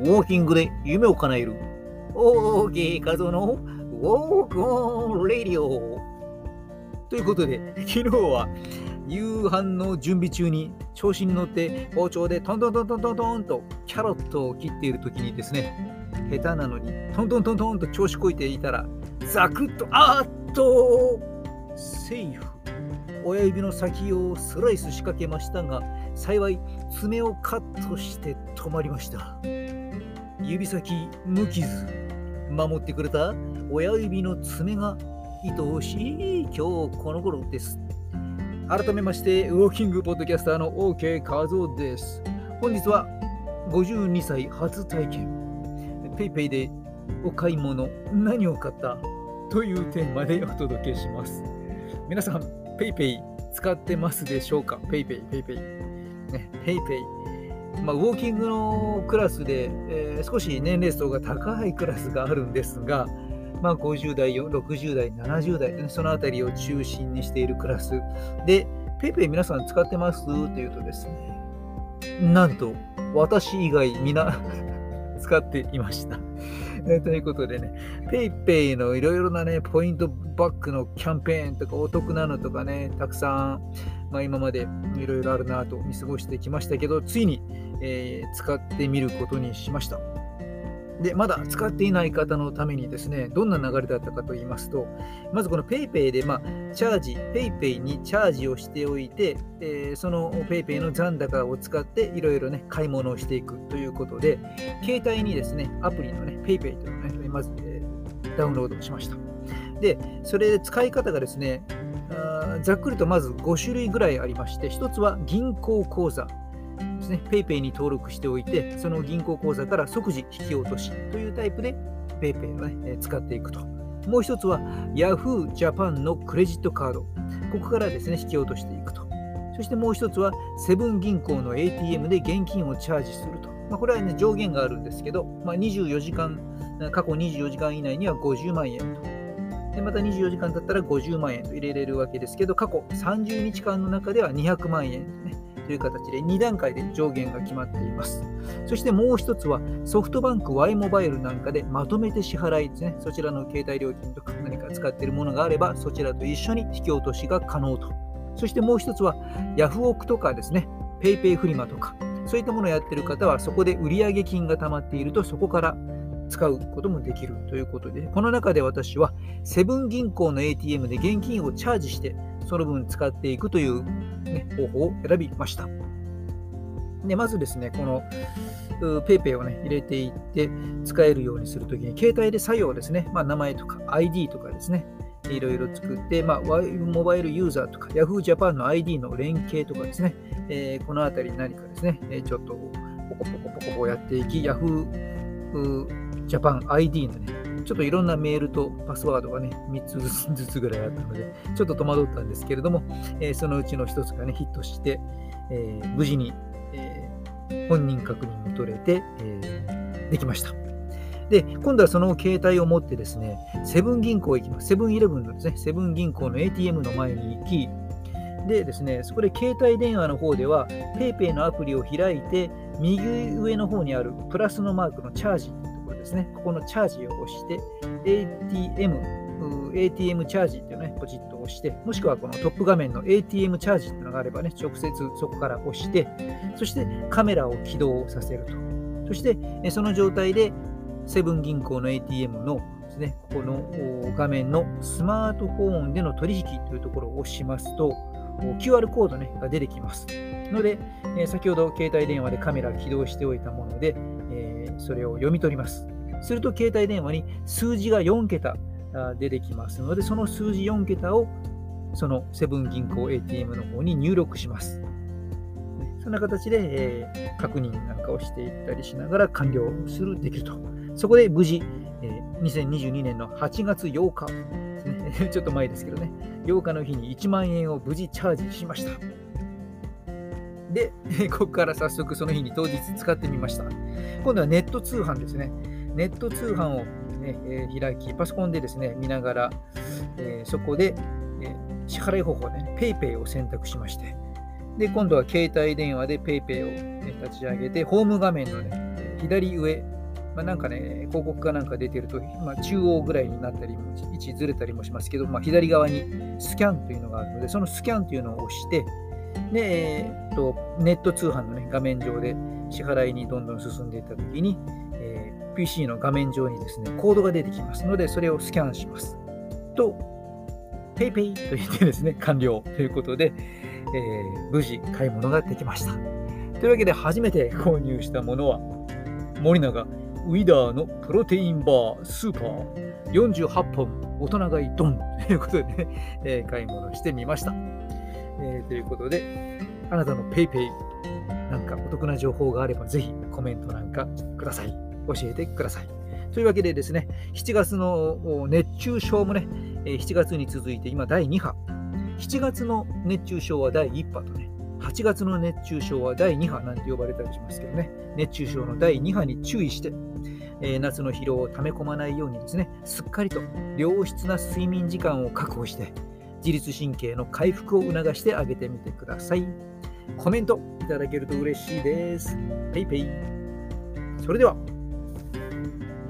ウォーキングで夢を叶える。オーケーカゾのウォークオンレディオ。ということで、昨日は夕飯の準備中に調子に乗って包丁でトントントントントントンとキャロットを切っている時にですね、下手なのにトントントントンと調子こいていたら、ザクッと、あっと、セーフ。親指の先をスライス仕掛けましたが、幸い爪をカットして止まりました。指先無傷。守ってくれた親指の爪が愛おしい今日この頃です。改めまして、ウォーキングポッドキャスターの OK 和夫です。本日は52歳初体験。PayPay でお買い物何を買ったというテーマでお届けします。皆さん、PayPay 使ってますでしょうか ?PayPay、PayPay。ね、PayPay。まあ、ウォーキングのクラスで、えー、少し年齢層が高いクラスがあるんですが、まあ、50代、60代、70代、そのあたりを中心にしているクラスで、PayPay 皆さん使ってます？というとですね、なんと私以外皆使っていました。ということでね、PayPay のいろいろなね、ポイントバックのキャンペーンとかお得なのとかね、たくさん、まあ、今までいろいろあるなと見過ごしてきましたけど、ついに、えー、使ってみることにしました。で、まだ使っていない方のためにですね、どんな流れだったかと言いますと、まずこの PayPay で、まあ、チャージ、PayPay にチャージをしておいて、えー、その PayPay の残高を使っていろいろね、買い物をしていくということで、携帯にですね、アプリのね、PayPay というのをね、まず、え、ダウンロードしました。で、それで使い方がですね、ざっくりとまず5種類ぐらいありまして、1つは銀行口座。ですね、PayPay に登録しておいて、その銀行口座から即時引き落としというタイプで PayPay を、ね、使っていくと。もう一つは Yahoo Japan のクレジットカード。ここからですね、引き落としていくと。そしてもう一つはセブン銀行の ATM で現金をチャージすると。まあ、これは、ね、上限があるんですけど、まあ、24時間、過去24時間以内には50万円と。でまた24時間経ったら50万円と入れれるわけですけど、過去30日間の中では200万円とね、という形で2段階で上限が決まっています。そしてもう一つはソフトバンク Y モバイルなんかでまとめて支払いですね。そちらの携帯料金とか何か使っているものがあればそちらと一緒に引き落としが可能と。そしてもう一つはヤフオクとかですね、PayPay フリマとかそういったものをやっている方はそこで売上金が貯まっているとそこから使うこともできるということで、この中で私はセブン銀行の ATM で現金をチャージしてその分使っていくという、ね、方法を選びました。でまずですね、この PayPay を、ね、入れていって使えるようにするときに、携帯で作業ですね、まあ、名前とか ID とかですね、いろいろ作って、まあ、モバイルユーザーとか Yahoo Japan の ID の連携とかですね、えー、このあたり何かですね、ちょっとポコポコポコポコやっていき、Yahoo Japan ID のね、ちょっといろんなメールとパスワードがね、3つずつぐらいあったので、ちょっと戸惑ったんですけれども、えー、そのうちの1つがね、ヒットして、えー、無事に、えー、本人確認も取れて、えできました。で、今度はその携帯を持ってですね、セブン銀行行きます。セブンイレブンのですね、セブン銀行の ATM の前に行き、でですね、そこで携帯電話の方では PayPay のアプリを開いて、右上の方にあるプラスのマークのチャージですね、ここのチャージを押して、ATM、ATM チャージっていうのをね、ポチッと押して、もしくはこのトップ画面の ATM チャージっていうのがあればね、直接そこから押して、そしてカメラを起動させると。そして、その状態で、セブン銀行の ATM のですね、ここの画面のスマートフォンでの取引というところを押しますと、QR コード、ね、が出てきます。ので、先ほど携帯電話でカメラ起動しておいたもので、それを読み取ります。すると携帯電話に数字が4桁出てきますので、その数字4桁をそのセブン銀行 ATM の方に入力します。そんな形で、えー、確認なんかをしていったりしながら完了するできると。そこで無事、えー、2022年の8月8日ですね、ちょっと前ですけどね、8日の日に1万円を無事チャージしました。で、ここから早速その日に当日使ってみました。今度はネット通販ですね。ネット通販を、ねえ、開き、パソコンでですね、見ながら、え、そこで、え、支払い方法で、ね、PayPay を選択しまして、で、今度は携帯電話で PayPay を、ね、立ち上げて、ホーム画面の、ね、左上、まあ、なんかね、広告かなんか出てると、まあ、中央ぐらいになったりも、位置ずれたりもしますけど、まあ、左側にスキャンというのがあるので、そのスキャンというのを押して、で、えー、っとネット通販の、ね、画面上で支払いにどんどん進んでいったときに、PC の画面上にですね、コードが出てきますので、それをスキャンします。と、PayPay と言ってですね、完了ということで、えー、無事買い物ができました。というわけで、初めて購入したものは、森永ウィダーのプロテインバースーパー48本大人買いドンということで、ね、えー、買い物してみました。えー、ということで、あなたの PayPay なんかお得な情報があればぜひコメントなんかください。教えてください。というわけでですね、7月の熱中症もね、7月に続いて今第2波。7月の熱中症は第1波とね、8月の熱中症は第2波なんて呼ばれたりしますけどね、熱中症の第2波に注意して、えー、夏の疲労を溜め込まないようにですね、すっかりと良質な睡眠時間を確保して、自律神経の回復を促してあげてみてください。コメントいただけると嬉しいです。ペイペイ。それでは、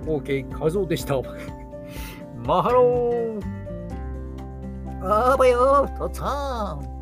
OK 画像でした。マハローあばよ、とつん。